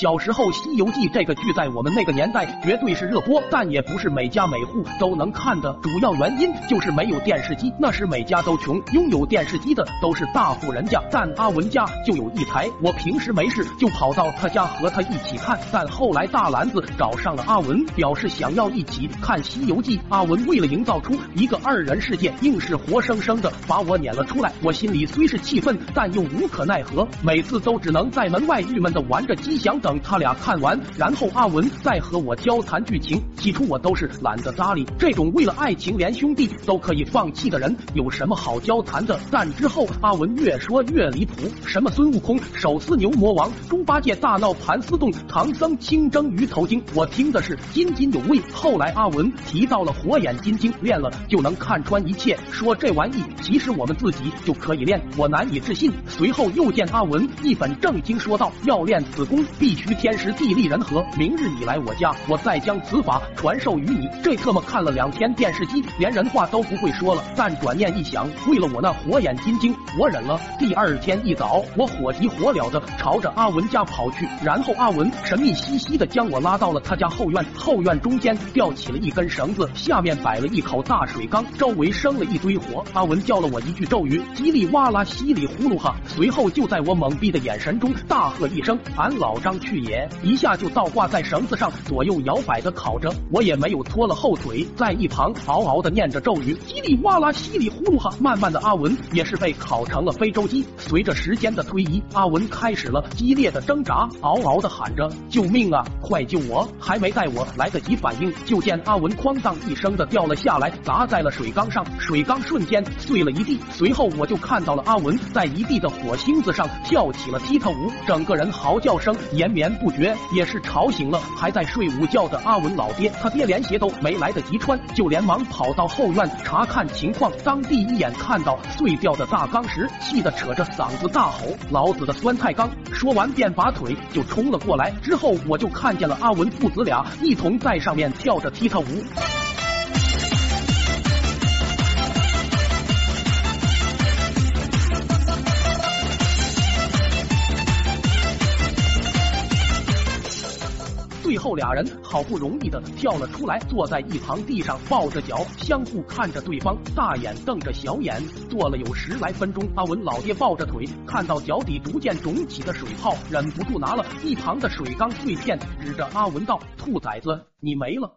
小时候《西游记》这个剧在我们那个年代绝对是热播，但也不是每家每户都能看的。主要原因就是没有电视机，那时每家都穷，拥有电视机的都是大户人家。但阿文家就有一台，我平时没事就跑到他家和他一起看。但后来大篮子找上了阿文，表示想要一起看《西游记》。阿文为了营造出一个二人世界，硬是活生生的把我撵了出来。我心里虽是气愤，但又无可奈何，每次都只能在门外郁闷的玩着机响，等等他俩看完，然后阿文再和我交谈剧情。起初我都是懒得搭理这种为了爱情连兄弟都可以放弃的人，有什么好交谈的？但之后阿文越说越离谱，什么孙悟空手撕牛魔王、猪八戒大闹盘丝洞、唐僧清蒸鱼头精，我听的是津津有味。后来阿文提到了火眼金睛，练了就能看穿一切，说这玩意其实我们自己就可以练，我难以置信。随后又见阿文一本正经说道，要练此功必须天时地利人和。明日你来我家，我再将此法传授于你。这特么看了两天电视机，连人话都不会说了。但转念一想，为了我那火眼金睛，我忍了。第二天一早，我火急火燎的朝着阿文家跑去，然后阿文神秘兮兮的将我拉到了他家后院。后院中间吊起了一根绳子，下面摆了一口大水缸，周围生了一堆火。阿文叫了我一句咒语，叽里哇啦，稀里呼噜哈。随后就在我懵逼的眼神中大喝一声：“俺老张去去也！”一下就倒挂在绳子上，左右摇摆的烤着。我也没有拖了后腿，在一旁嗷嗷的念着咒语，叽里哇啦，稀里呼噜哈。慢慢的，阿文也是被烤成了非洲鸡。随着时间的推移，阿文开始了激烈的挣扎，嗷嗷的喊着：“救命啊！快救我！”还没待我来得及反应，就见阿文哐当一声的掉了下来，砸在了水缸上，水缸瞬间碎了一地。随后我就看到了阿文在一地的火星子上跳起了踢踏舞，整个人嚎叫声延绵连不绝，也是吵醒了还在睡午觉的阿文老爹。他爹连鞋都没来得及穿，就连忙跑到后院查看情况。当第一眼看到碎掉的大缸时，气得扯着嗓子大吼：“老子的酸菜缸！”说完便拔腿就冲了过来。之后我就看见了阿文父子俩一同在上面跳着踢踏舞。后俩人好不容易的跳了出来，坐在一旁地上抱着脚，相互看着对方，大眼瞪着小眼，坐了有十来分钟。阿文老爹抱着腿，看到脚底逐渐肿起的水泡，忍不住拿了一旁的水缸碎片，指着阿文道：“兔崽子，你没了。”